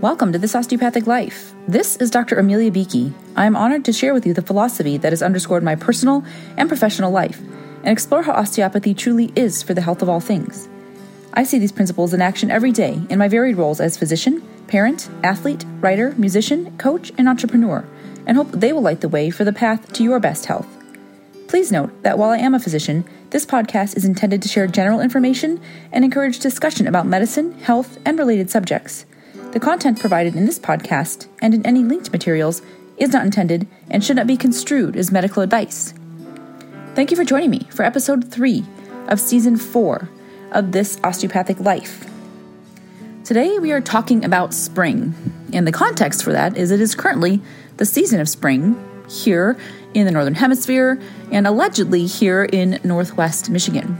Welcome to This Osteopathic Life. This is Dr. Amelia Beakey. I am honored to share with you the philosophy that has underscored my personal and professional life and explore how osteopathy truly is for the health of all things. I see these principles in action every day in my varied roles as physician, parent, athlete, writer, musician, coach, and entrepreneur, and hope they will light the way for the path to your best health. Please note that while I am a physician, this podcast is intended to share general information and encourage discussion about medicine, health, and related subjects. The content provided in this podcast and in any linked materials is not intended and should not be construed as medical advice. Thank you for joining me for episode 3 of season 4 of This Osteopathic Life. Today we are talking about spring, and the context for that is it is currently the season of spring here in the Northern Hemisphere and allegedly here in Northwest Michigan.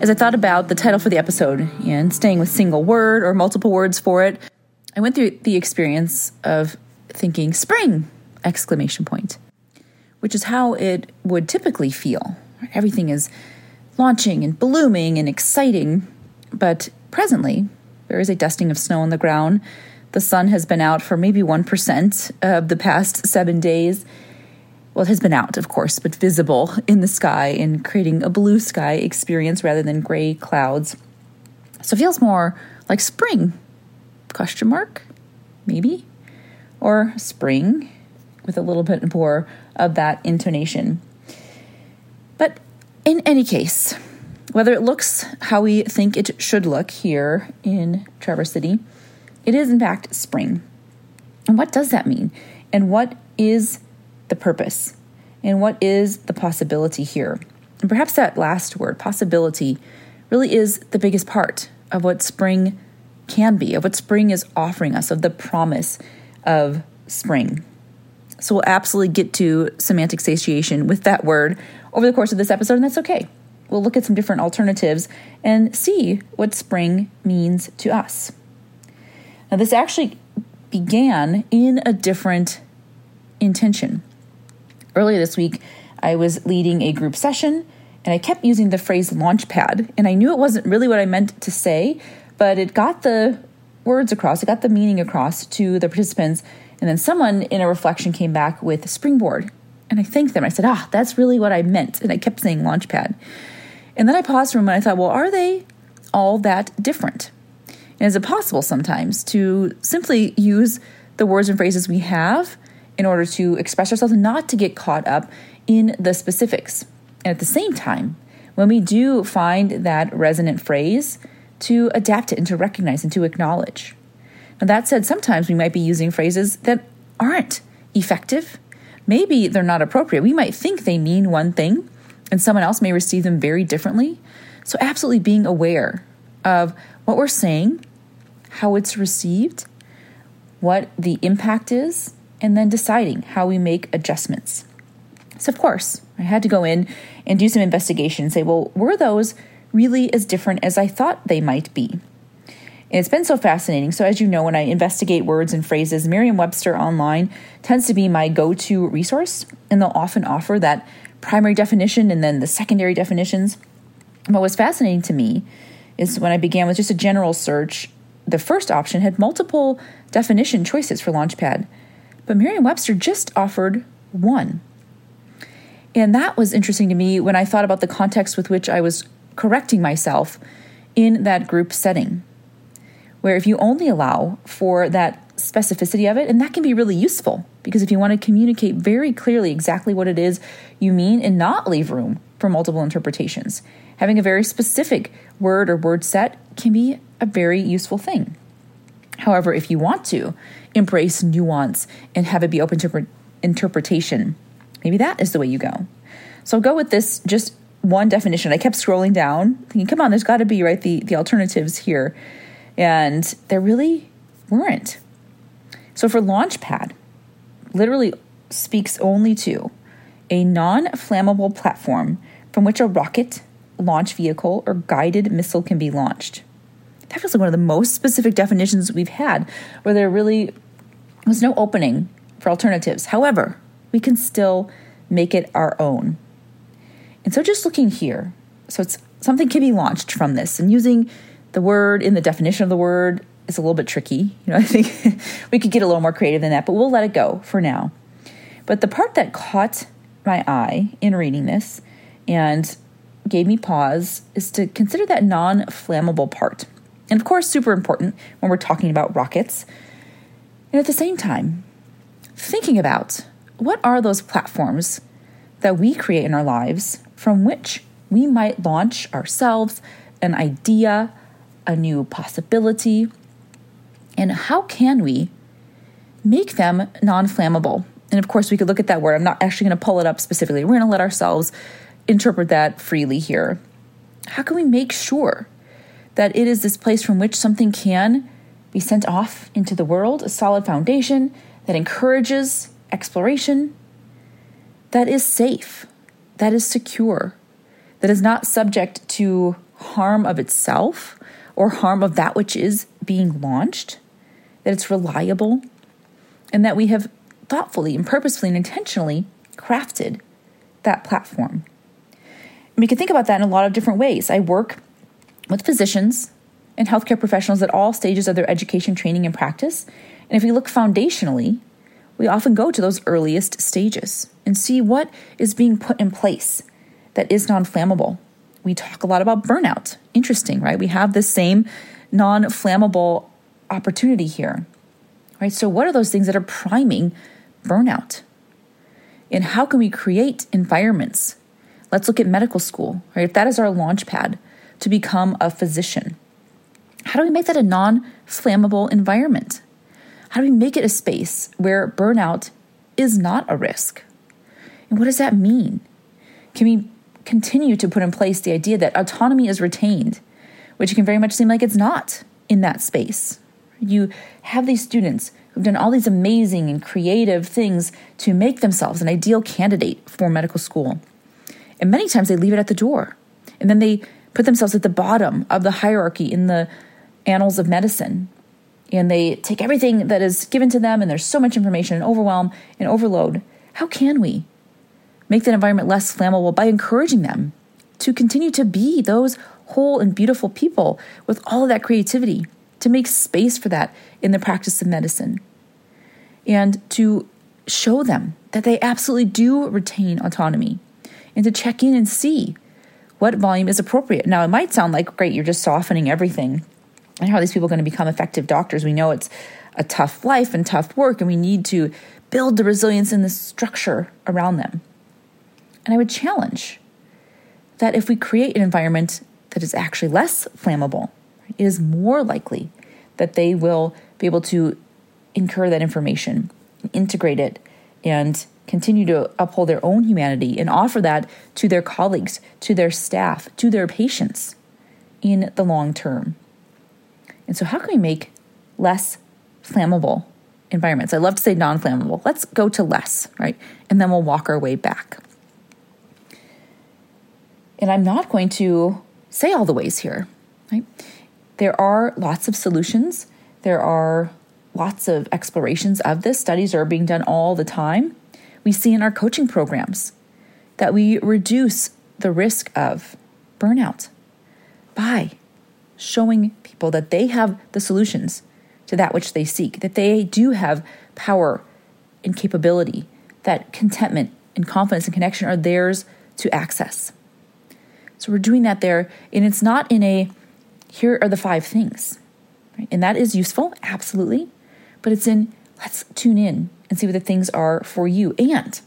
As I thought about the title for the episode and staying with single word or multiple words for it, I went through the experience of thinking spring exclamation point, which is how it would typically feel. Everything is launching and blooming and exciting, but presently there is a dusting of snow on the ground. The sun has been out for maybe 1% of the past 7 days. Well, it has been out, of course, but visible in the sky and creating a blue sky experience rather than gray clouds. So it feels more like spring question mark maybe? Or spring with a little bit more of that intonation. But in any case whether it looks how we think it should look here in traverse city it is in fact spring. And what does that mean? And what is the purpose? And what is the possibility here? And perhaps that last word possibility really is the biggest part of what spring can be, of what spring is offering us, of the promise of spring. So we'll absolutely get to semantic satiation with that word over the course of this episode, and that's okay. We'll look at some different alternatives and see what spring means to us. Now, this actually began in a different intention. Earlier this week, I was leading a group session and I kept using the phrase launchpad, and I knew it wasn't really what I meant to say, but it got the words across, it got the meaning across to the participants. And then someone in a reflection came back with springboard. And I thanked them. I said, ah, that's really what I meant. And I kept saying launchpad. And then I paused for a moment. I thought, well, are they all that different? And is it possible sometimes to simply use the words and phrases we have in order to express ourselves and not to get caught up in the specifics? And at the same time, when we do find that resonant phrase, to adapt it and to recognize and to acknowledge. Now, that said, sometimes we might be using phrases that aren't effective. Maybe they're not appropriate. We might think they mean one thing, and someone else may receive them very differently. So, absolutely being aware of what we're saying, how it's received, what the impact is, and then deciding how we make adjustments. So, of course, I had to go in and do some investigation and say, well, were those really as different as I thought they might be. And it's been so fascinating. So, as you know, when I investigate words and phrases, Merriam Webster Online tends to be my go to resource, and they'll often offer that primary definition and then the secondary definitions. what was fascinating to me is when I began with just a general search, the first option had multiple definition choices for Launchpad, but Merriam Webster just offered one. And that was interesting to me when I thought about the context with which I was correcting myself in that group setting. Where if you only allow for that specificity of it, and that can be really useful because if you want to communicate very clearly exactly what it is you mean and not leave room for multiple interpretations, having a very specific word or word set can be a very useful thing. However, if you want to embrace nuance and have it be open to interpretation, maybe that is the way you go. So go with this just one definition. I kept scrolling down, thinking, come on, there's got to be, right, the, the alternatives here. And there really weren't. So for Launchpad, literally speaks only to a non flammable platform from which a rocket, launch vehicle, or guided missile can be launched. That feels like one of the most specific definitions we've had, where there really was no opening for alternatives. However, we can still make it our own. And so just looking here, so it's something can be launched from this and using the word in the definition of the word is a little bit tricky. You know, I think we could get a little more creative than that, but we'll let it go for now. But the part that caught my eye in reading this and gave me pause is to consider that non flammable part. And of course, super important when we're talking about rockets. And at the same time, thinking about what are those platforms that we create in our lives from which we might launch ourselves, an idea, a new possibility, and how can we make them non flammable? And of course, we could look at that word. I'm not actually going to pull it up specifically. We're going to let ourselves interpret that freely here. How can we make sure that it is this place from which something can be sent off into the world, a solid foundation that encourages exploration, that is safe, that is secure, that is not subject to harm of itself or harm of that which is being launched, that it's reliable, and that we have thoughtfully and purposefully and intentionally crafted that platform. And we can think about that in a lot of different ways. I work with physicians and healthcare professionals at all stages of their education, training, and practice. And if we look foundationally, we often go to those earliest stages and see what is being put in place that is non flammable. We talk a lot about burnout. Interesting, right? We have this same non flammable opportunity here, right? So, what are those things that are priming burnout? And how can we create environments? Let's look at medical school, right? If that is our launch pad to become a physician, how do we make that a non flammable environment? How do we make it a space where burnout is not a risk? And what does that mean? Can we continue to put in place the idea that autonomy is retained, which can very much seem like it's not in that space? You have these students who've done all these amazing and creative things to make themselves an ideal candidate for medical school. And many times they leave it at the door. And then they put themselves at the bottom of the hierarchy in the annals of medicine. And they take everything that is given to them, and there's so much information and overwhelm and overload. How can we make that environment less flammable by encouraging them to continue to be those whole and beautiful people with all of that creativity, to make space for that in the practice of medicine, and to show them that they absolutely do retain autonomy, and to check in and see what volume is appropriate. Now, it might sound like, great, you're just softening everything and how are these people going to become effective doctors? We know it's a tough life and tough work, and we need to build the resilience and the structure around them. And I would challenge that if we create an environment that is actually less flammable, it is more likely that they will be able to incur that information, integrate it, and continue to uphold their own humanity and offer that to their colleagues, to their staff, to their patients in the long term. And so, how can we make less flammable environments? I love to say non flammable. Let's go to less, right? And then we'll walk our way back. And I'm not going to say all the ways here, right? There are lots of solutions. There are lots of explorations of this. Studies are being done all the time. We see in our coaching programs that we reduce the risk of burnout by showing people that they have the solutions to that which they seek, that they do have power and capability, that contentment and confidence and connection are theirs to access. So we're doing that there, and it's not in a here are the five things, right? And that is useful, absolutely, but it's in let's tune in and see what the things are for you, and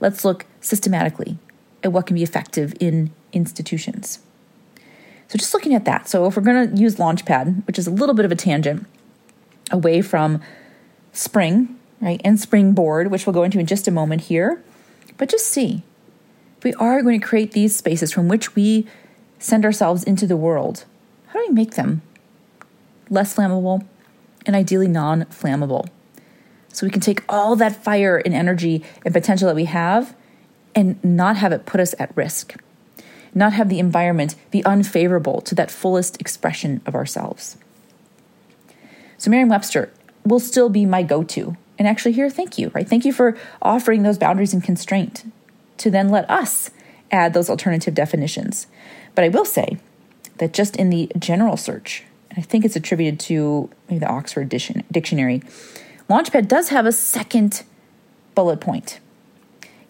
let's look systematically at what can be effective in institutions. So just looking at that. So if we're going to use Launchpad, which is a little bit of a tangent away from Spring, right, and Springboard, which we'll go into in just a moment here, but just see we are going to create these spaces from which we send ourselves into the world, how do we make them less flammable and ideally non flammable? So we can take all that fire and energy and potential that we have and not have it put us at risk not have the environment be unfavorable to that fullest expression of ourselves. So, Merriam Webster will still be my go to. And actually, here, thank you, right? Thank you for offering those boundaries and constraint to then let us add those alternative definitions. But I will say that just in the general search I think it's attributed to maybe the Oxford Dictionary. Launchpad does have a second bullet point,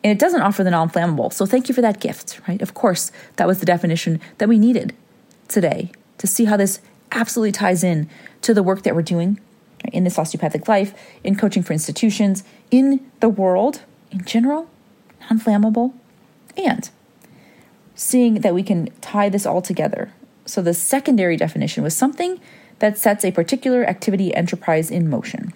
and it doesn't offer the non flammable. So thank you for that gift, right? Of course, that was the definition that we needed today to see how this absolutely ties in to the work that we're doing in this osteopathic life, in coaching for institutions, in the world in general, non flammable, and seeing that we can tie this all together. So the secondary definition was something that sets a particular activity enterprise in motion.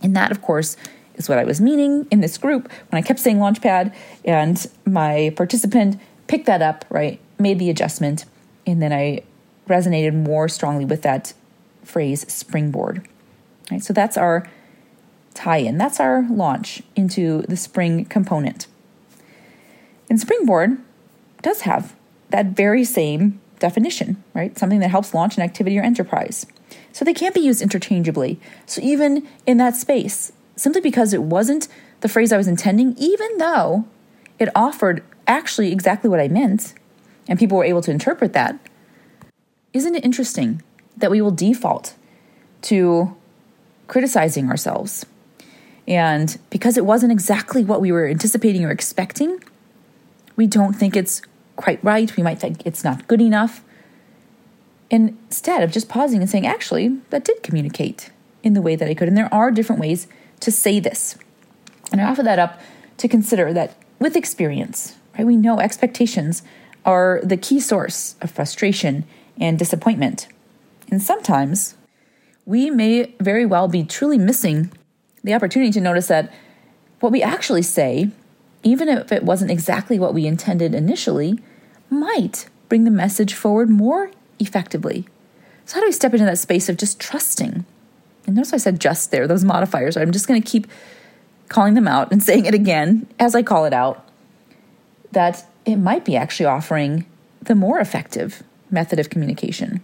And that, of course, is what I was meaning in this group when I kept saying launchpad, and my participant picked that up, right? Made the adjustment, and then I resonated more strongly with that phrase springboard. Right? So that's our tie in. That's our launch into the spring component. And springboard does have that very same definition, right? Something that helps launch an activity or enterprise. So they can't be used interchangeably. So even in that space, simply because it wasn't the phrase I was intending, even though it offered actually exactly what I meant, and people were able to interpret that, isn't it interesting that we will default to criticizing ourselves? And because it wasn't exactly what we were anticipating or expecting, we don't think it's quite right. We might think it's not good enough. Instead of just pausing and saying, actually, that did communicate in the way that I could. And there are different ways to say this. And I offer that up to consider that with experience, right, we know expectations are the key source of frustration and disappointment. And sometimes we may very well be truly missing the opportunity to notice that what we actually say, even if it wasn't exactly what we intended initially, might bring the message forward more effectively. So, how do we step into that space of just trusting? And notice I said just there, those modifiers. I'm just going to keep calling them out and saying it again as I call it out that it might be actually offering the more effective method of communication.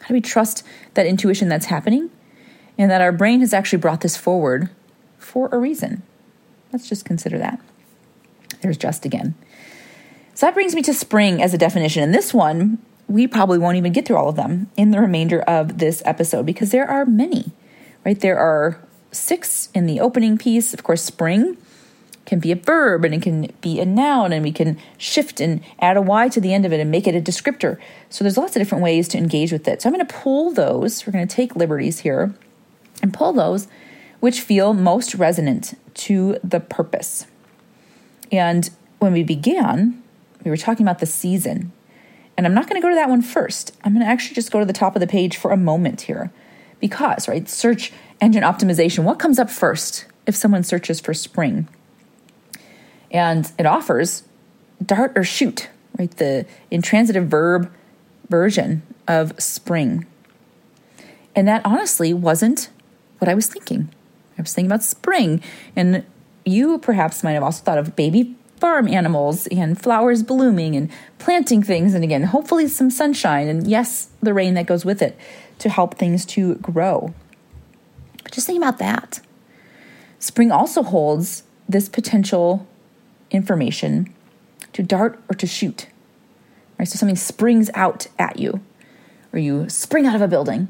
How do we trust that intuition that's happening and that our brain has actually brought this forward for a reason? Let's just consider that. There's just again. So that brings me to spring as a definition. And this one, we probably won't even get through all of them in the remainder of this episode because there are many, right? There are six in the opening piece. Of course, spring can be a verb and it can be a noun, and we can shift and add a Y to the end of it and make it a descriptor. So there's lots of different ways to engage with it. So I'm going to pull those. We're going to take liberties here and pull those which feel most resonant to the purpose. And when we began, we were talking about the season. And I'm not going to go to that one first. I'm going to actually just go to the top of the page for a moment here. Because, right, search engine optimization, what comes up first if someone searches for spring? And it offers dart or shoot, right? The intransitive verb version of spring. And that honestly wasn't what I was thinking. I was thinking about spring. And you perhaps might have also thought of baby farm animals and flowers blooming and planting things and again hopefully some sunshine and yes the rain that goes with it to help things to grow. But just think about that. Spring also holds this potential information to dart or to shoot right? So something springs out at you or you spring out of a building.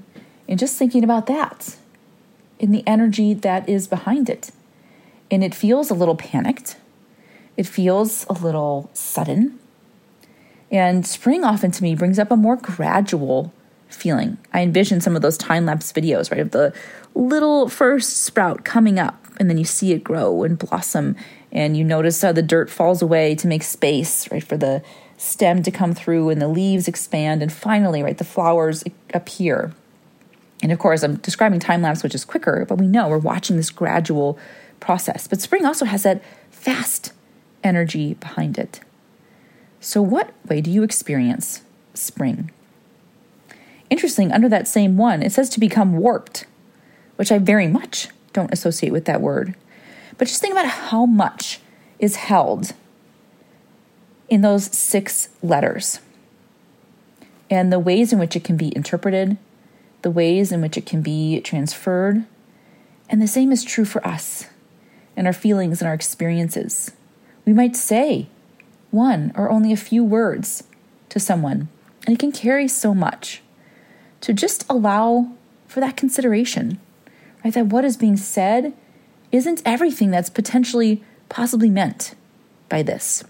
And just thinking about that in the energy that is behind it. And it feels a little panicked. It feels a little sudden. And spring often to me brings up a more gradual feeling. I envision some of those time lapse videos, right, of the little first sprout coming up, and then you see it grow and blossom, and you notice how the dirt falls away to make space, right, for the stem to come through, and the leaves expand, and finally, right, the flowers appear. And of course, I'm describing time lapse, which is quicker, but we know we're watching this gradual process. But spring also has that fast energy behind it. So, what way do you experience spring? Interesting, under that same one, it says to become warped, which I very much don't associate with that word. But just think about how much is held in those six letters and the ways in which it can be interpreted, the ways in which it can be transferred. And the same is true for us and our feelings and our experiences. We might say one or only a few words to someone, and it can carry so much to just allow for that consideration, right? That what is being said isn't everything that's potentially possibly meant by this.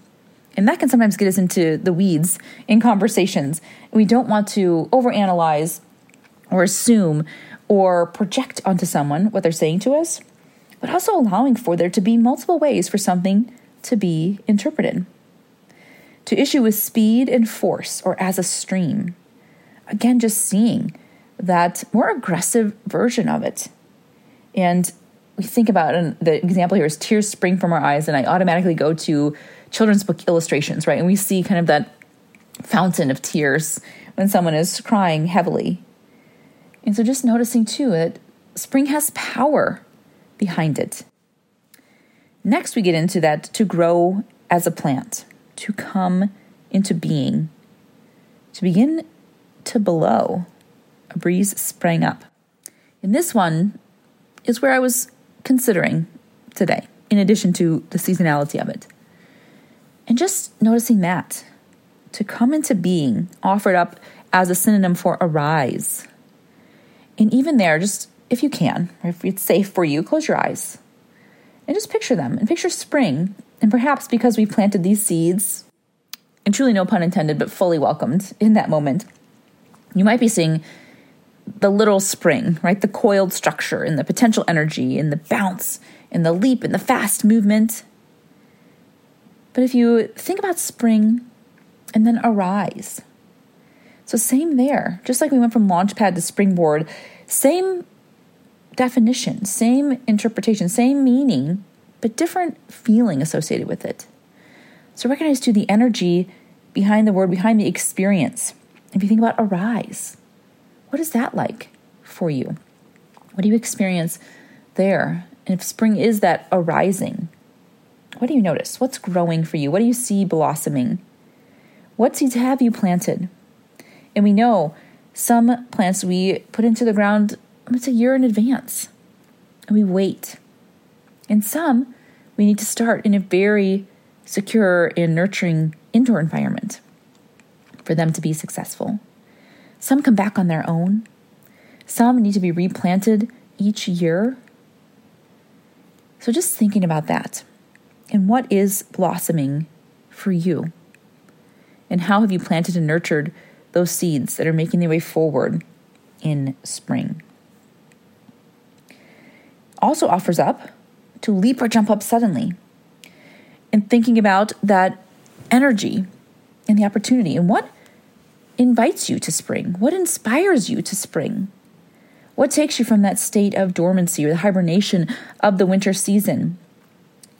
And that can sometimes get us into the weeds in conversations. We don't want to overanalyze or assume or project onto someone what they're saying to us, but also allowing for there to be multiple ways for something to be interpreted. To issue with speed and force or as a stream. Again, just seeing that more aggressive version of it. And we think about, and the example here is tears spring from our eyes, and I automatically go to children's book illustrations, right? And we see kind of that fountain of tears when someone is crying heavily. And so just noticing too that spring has power behind it. Next, we get into that to grow as a plant, to come into being, to begin to below, A breeze sprang up. And this one is where I was considering today, in addition to the seasonality of it. And just noticing that to come into being, offered up as a synonym for arise. And even there, just if you can, if it's safe for you, close your eyes and just picture them and picture spring. And perhaps because we planted these seeds, and truly no pun intended, but fully welcomed in that moment, you might be seeing the little spring, right? The coiled structure and the potential energy and the bounce and the leap and the fast movement. But if you think about spring and then arise, so same there, just like we went from launchpad to springboard, same definition, same interpretation, same meaning, but different feeling associated with it. So recognize too the energy behind the word, behind the experience. If you think about arise, what is that like for you? What do you experience there? And if spring is that arising, what do you notice? What's growing for you? What do you see blossoming? What seeds have you planted? And we know some plants we put into the ground it's a year in advance. And we wait. And some we need to start in a very secure and nurturing indoor environment for them to be successful. Some come back on their own. Some need to be replanted each year. So just thinking about that and what is blossoming for you? And how have you planted and nurtured those seeds that are making their way forward in spring? also offers up to leap or jump up suddenly and thinking about that energy and the opportunity and what invites you to spring, what inspires you to spring, what takes you from that state of dormancy or the hibernation of the winter season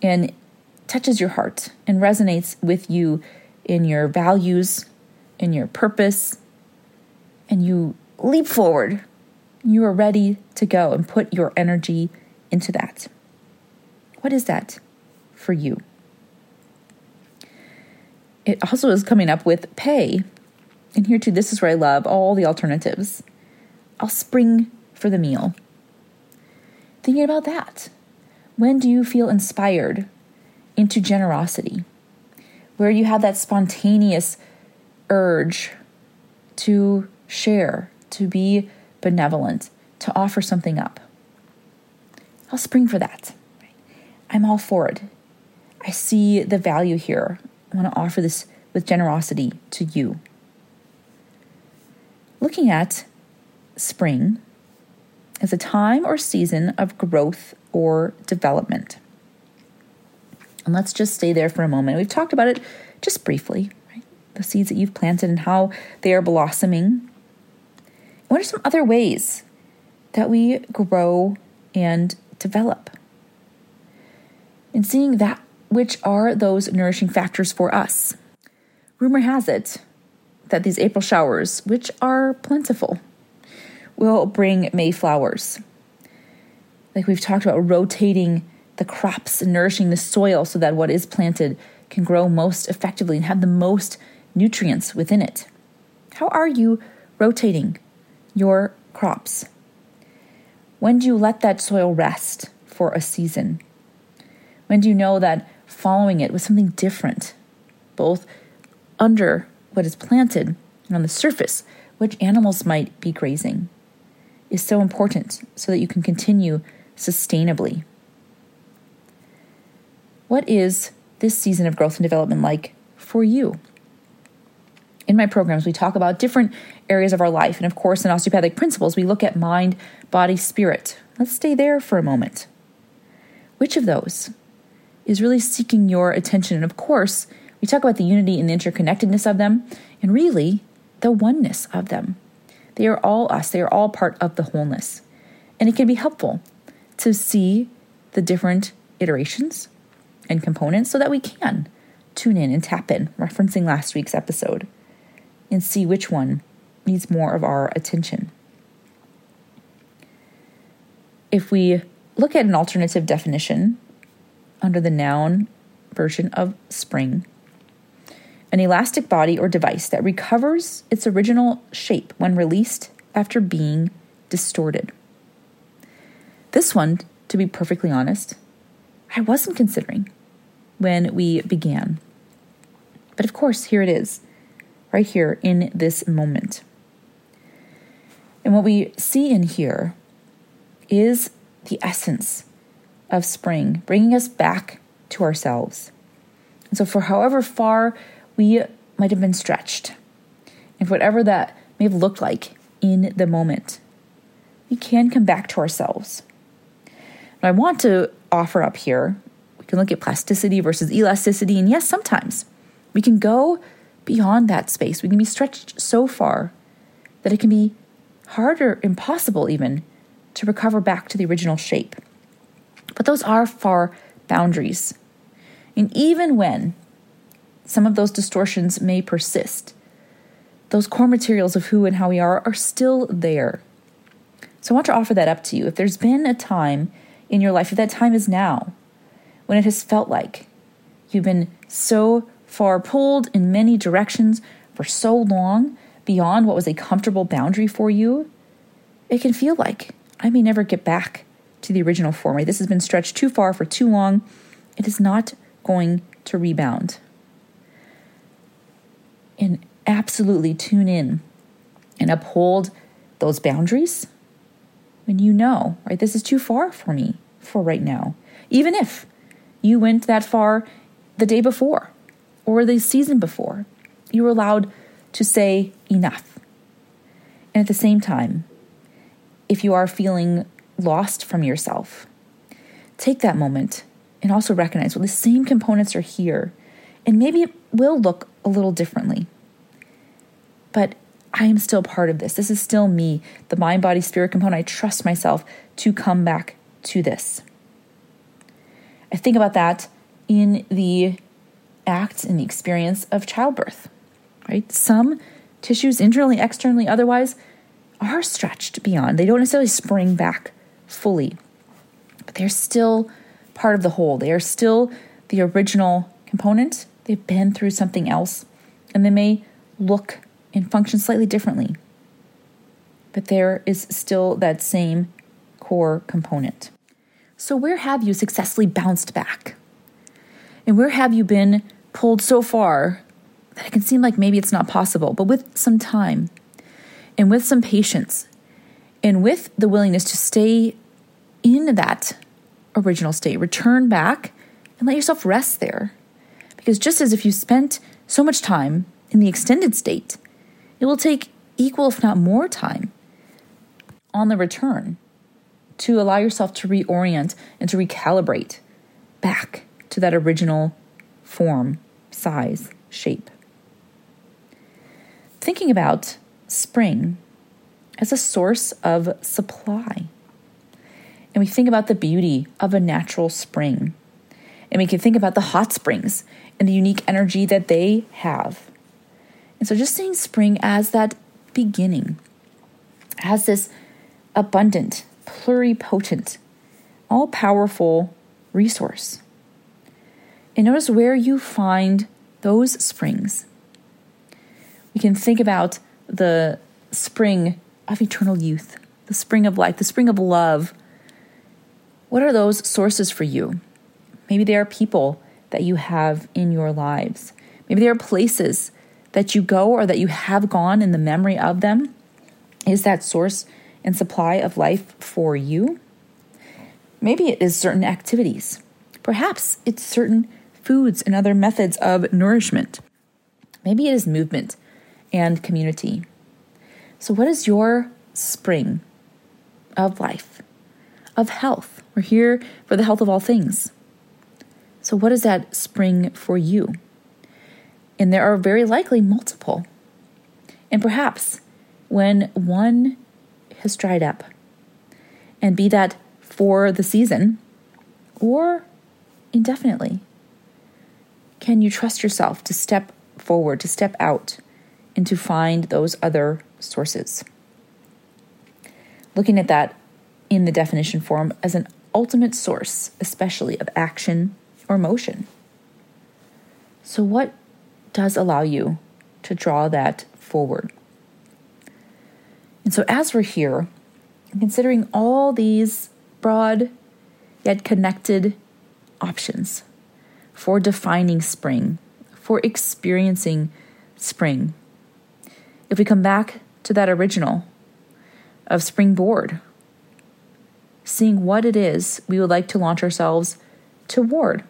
and touches your heart and resonates with you in your values, in your purpose, and you leap forward. You are ready to go and put your energy into that. What is that for you? It also is coming up with pay. And here too, this is where I love all the alternatives. I'll spring for the meal. Thinking about that. When do you feel inspired into generosity? Where you have that spontaneous urge to share, to be benevolent, to offer something up. I'll spring for that. I'm all for it. I see the value here. I want to offer this with generosity to you. Looking at spring as a time or season of growth or development. And let's just stay there for a moment. We've talked about it just briefly, right? The seeds that you've planted and how they are blossoming. What are some other ways that we grow and develop. And seeing that which are those nourishing factors for us. Rumor has it that these April showers, which are plentiful, will bring May flowers. Like we've talked about, rotating the crops and nourishing the soil so that what is planted can grow most effectively and have the most nutrients within it. How are you rotating your crops? When do you let that soil rest for a season? When do you know that following it with something different, both under what is planted on the surface, which animals might be grazing is so important so that you can continue sustainably. What is this season of growth and development like for you? In my programs, we talk about different areas of our life. And of course, in osteopathic principles, we look at mind, body, spirit. Let's stay there for a moment. Which of those is really seeking your attention? And of course, we talk about the unity and the interconnectedness of them, and really the oneness of them. They are all us, they are all part of the wholeness. And it can be helpful to see the different iterations and components so that we can tune in and tap in, referencing last week's episode, and see which one needs more of our attention. If we look at an alternative definition under the noun version of spring, an elastic body or device that recovers its original shape when released after being distorted. This one, to be perfectly honest, I wasn't considering when we began. But of course, here it is, right here in this moment. And what we see in here is the essence of spring, bringing us back to ourselves. And so, for however far we might have been stretched. And whatever that may have looked like in the moment, we can come back to ourselves. I want to offer up here we can look at plasticity versus elasticity. And yes, sometimes we can go beyond that space. We can be stretched so far that it can be harder, impossible even, to recover back to the original shape. But those are far boundaries. And even when some of those distortions may persist. Those core materials of who and how we are are still there. So I want to offer that up to you. If there's been a time in your life, if that time is now, when it has felt like you've been so far pulled in many directions for so long beyond what was a comfortable boundary for you, it can feel like I may never get back to the original form. This has been stretched too far for too long. It is not going to rebound and absolutely tune in and uphold those boundaries when you know, right, this is too far for me for right now. Even if you went that far the day before or the season before, you were allowed to say enough. And at the same time, if you are feeling lost from yourself, take that moment and also recognize well, the same components are here. And maybe it will look a little differently. But I am still part of this. This is still me, the mind, body, spirit component. I trust myself to come back to this. I think about that in the act, in the experience of childbirth, right? Some tissues, internally, externally, otherwise, are stretched beyond. They don't necessarily spring back fully, but they're still part of the whole. They are still the original component. They've been through something else, and they may look and function slightly differently. But there is still that same core component. So, where have you successfully bounced back? And where have you been pulled so far that it can seem like maybe it's not possible? But with some time and with some patience and with the willingness to stay in that original state, return back and let yourself rest there. Because just as if you spent so much time in the extended state, it will take equal, if not more, time on the return to allow yourself to reorient and to recalibrate back to that original form, size, shape. Thinking about spring as a source of supply. And we think about the beauty of a natural spring. And we can think about the hot springs and the unique energy that they have. And so just seeing spring as that beginning, as this abundant, pluripotent, all powerful resource. And notice where you find those springs. We can think about the spring of eternal youth, the spring of life, the spring of love. What are those sources for you? Maybe they are people that you have in your lives. Maybe they are places that you go or that you have gone in the memory of them is that source and supply of life for you. Maybe it is certain activities. Perhaps it's certain foods and other methods of nourishment. Maybe it is movement and community. So, what is your spring of life, of health? We're here for the health of all things. So, what is that spring for you? And there are very likely multiple. And perhaps when one has dried up, and be that for the season or indefinitely, can you trust yourself to step forward, to step out, and to find those other sources? Looking at that in the definition form as an ultimate source, especially of action or motion. So, what does allow you to draw that forward? And so, as we're here, considering all these broad yet connected options for defining spring, for experiencing spring, if we come back to that original of springboard, seeing what it is we would like to launch ourselves toward,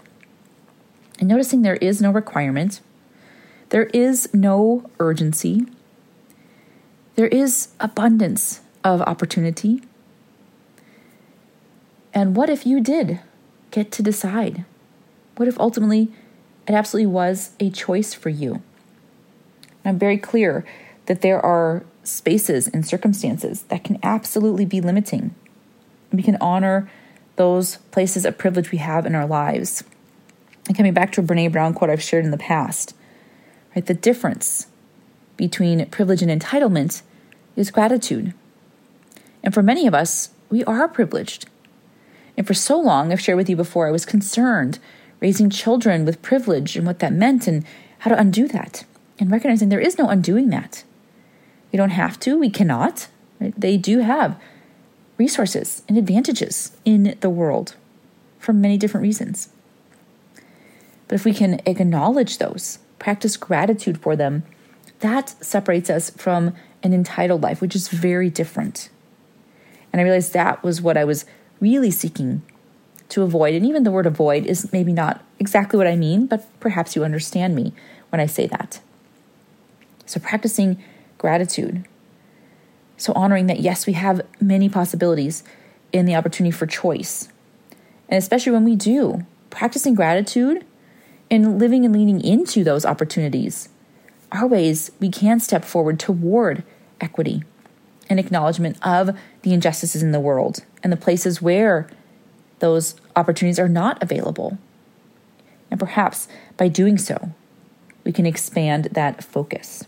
and noticing there is no requirement, there is no urgency, there is abundance of opportunity. And what if you did get to decide? What if ultimately it absolutely was a choice for you? I'm very clear that there are spaces and circumstances that can absolutely be limiting. We can honor those places of privilege we have in our lives. And coming back to a Brene Brown quote I've shared in the past, right? The difference between privilege and entitlement is gratitude. And for many of us, we are privileged. And for so long, I've shared with you before, I was concerned raising children with privilege and what that meant and how to undo that. And recognizing there is no undoing that. We don't have to, we cannot. Right? They do have resources and advantages in the world for many different reasons. But if we can acknowledge those, practice gratitude for them, that separates us from an entitled life, which is very different. And I realized that was what I was really seeking to avoid. And even the word avoid is maybe not exactly what I mean, but perhaps you understand me when I say that. So, practicing gratitude. So, honoring that, yes, we have many possibilities in the opportunity for choice. And especially when we do, practicing gratitude and living and leaning into those opportunities are ways we can step forward toward equity and acknowledgement of the injustices in the world and the places where those opportunities are not available. And perhaps by doing so, we can expand that focus.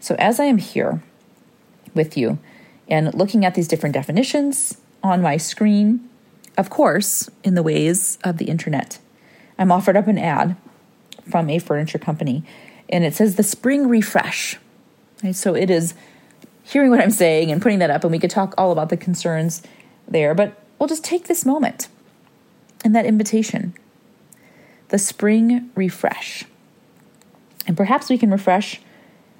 So, as I am here with you and looking at these different definitions on my screen, of course, in the ways of the internet, I'm offered up an ad from a furniture company, and it says the spring refresh. Right? So, it is hearing what I'm saying and putting that up, and we could talk all about the concerns there, but we'll just take this moment and that invitation the spring refresh. And perhaps we can refresh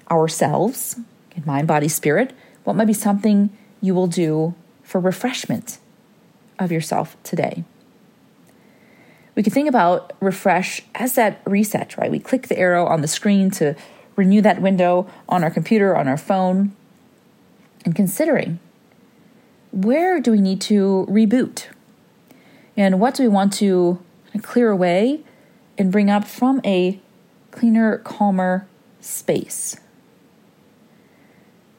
ourselves in mind, body, spirit. What might be something you will do for refreshment of yourself today? We could think about refresh as that reset, right? We click the arrow on the screen to renew that window on our computer, on our phone and considering where do we need to reboot? And what do we want to clear away and bring up from a cleaner, calmer space?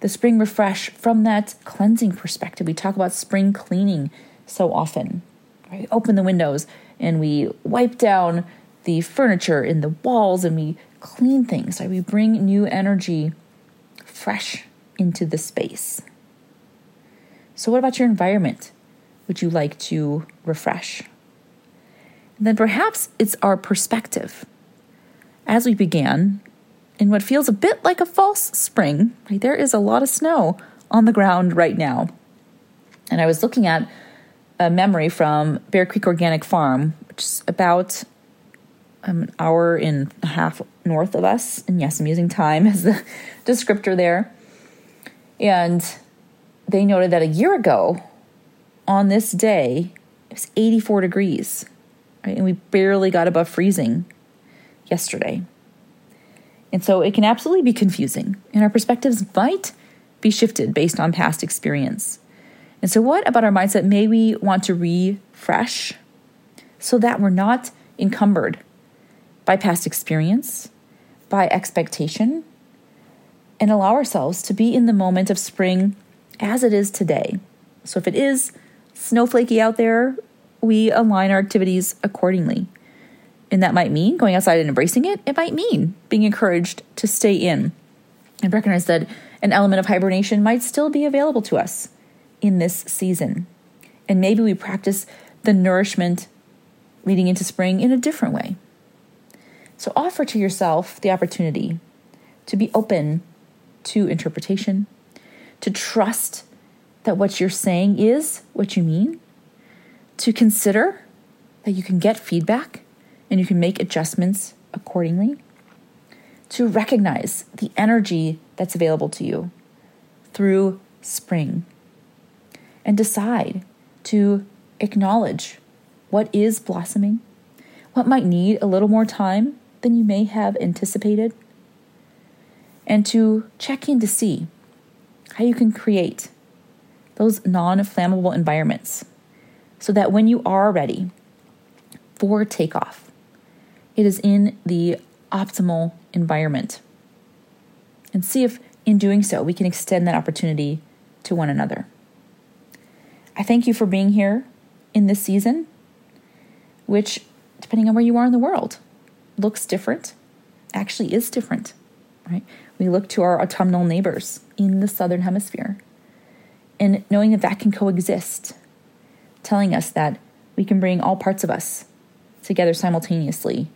The spring refresh from that cleansing perspective. We talk about spring cleaning so often. Right? Open the windows and we wipe down the furniture in the walls and we clean things. Right? We bring new energy, fresh into the space. So, what about your environment? Would you like to refresh? And then perhaps it's our perspective. As we began, in what feels a bit like a false spring, right, there is a lot of snow on the ground right now. And I was looking at a memory from Bear Creek Organic Farm, which is about um, an hour and a half north of us. And yes, I'm using time as the descriptor there. And they noted that a year ago on this day, it was 84 degrees. Right? And we barely got above freezing yesterday. And so it can absolutely be confusing, and our perspectives might be shifted based on past experience. And so, what about our mindset may we want to refresh so that we're not encumbered by past experience, by expectation, and allow ourselves to be in the moment of spring as it is today? So, if it is snowflakey out there, we align our activities accordingly. And that might mean going outside and embracing it. It might mean being encouraged to stay in and recognize that an element of hibernation might still be available to us in this season. And maybe we practice the nourishment leading into spring in a different way. So offer to yourself the opportunity to be open to interpretation, to trust that what you're saying is what you mean, to consider that you can get feedback and you can make adjustments accordingly. To recognize the energy that's available to you through spring and decide to acknowledge what is blossoming, what might need a little more time than you may have anticipated, and to check in to see how you can create those non flammable environments so that when you are ready for takeoff, it is in the optimal environment. And see if in doing so we can extend that opportunity to one another. I thank you for being here in this season, which, depending on where you are in the world, looks different, actually is different, right? We look to our autumnal neighbors in the southern hemisphere and knowing that that can coexist, telling us that we can bring all parts of us together simultaneously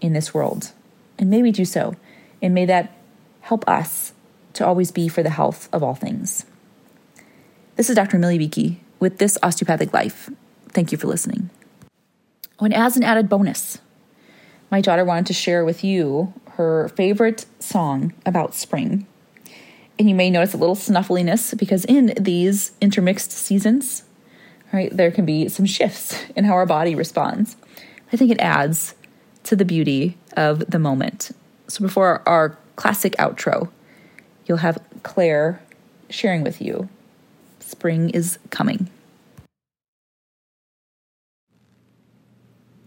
in this world. And may we do so. And may that help us to always be for the health of all things. This is Dr. Amelia Beakey with This Osteopathic Life. Thank you for listening. Oh, and as an added bonus, my daughter wanted to share with you her favorite song about spring. And you may notice a little snuffliness because in these intermixed seasons, right, there can be some shifts in how our body responds. I think it adds to the beauty of the moment. So before our classic outro, you'll have Claire sharing with you spring is coming.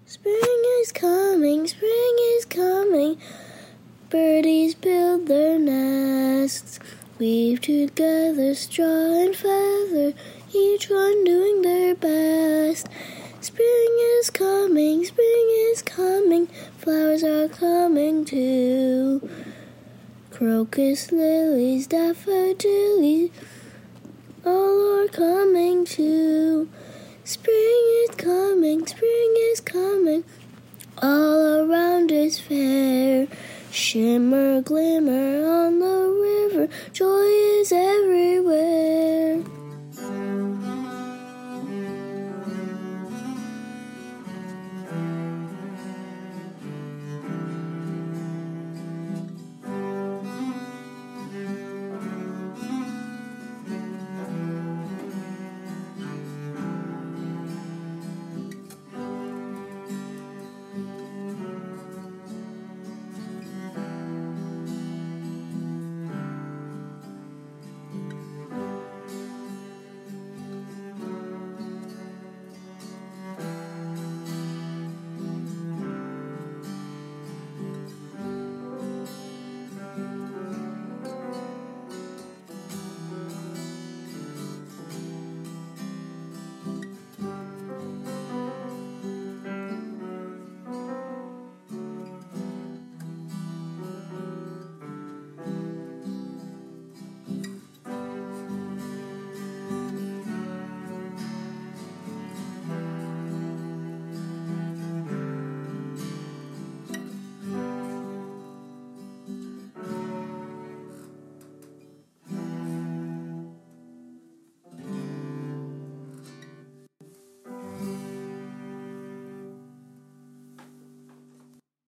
Spring is coming, spring is coming. Birdies build their nests, weave together straw and feather, each one doing their best. Spring is coming, spring is coming, flowers are coming too. Crocus, lilies, daffodils, all are coming too. Spring is coming, spring is coming, all around is fair. Shimmer, glimmer on the river, joy is everywhere.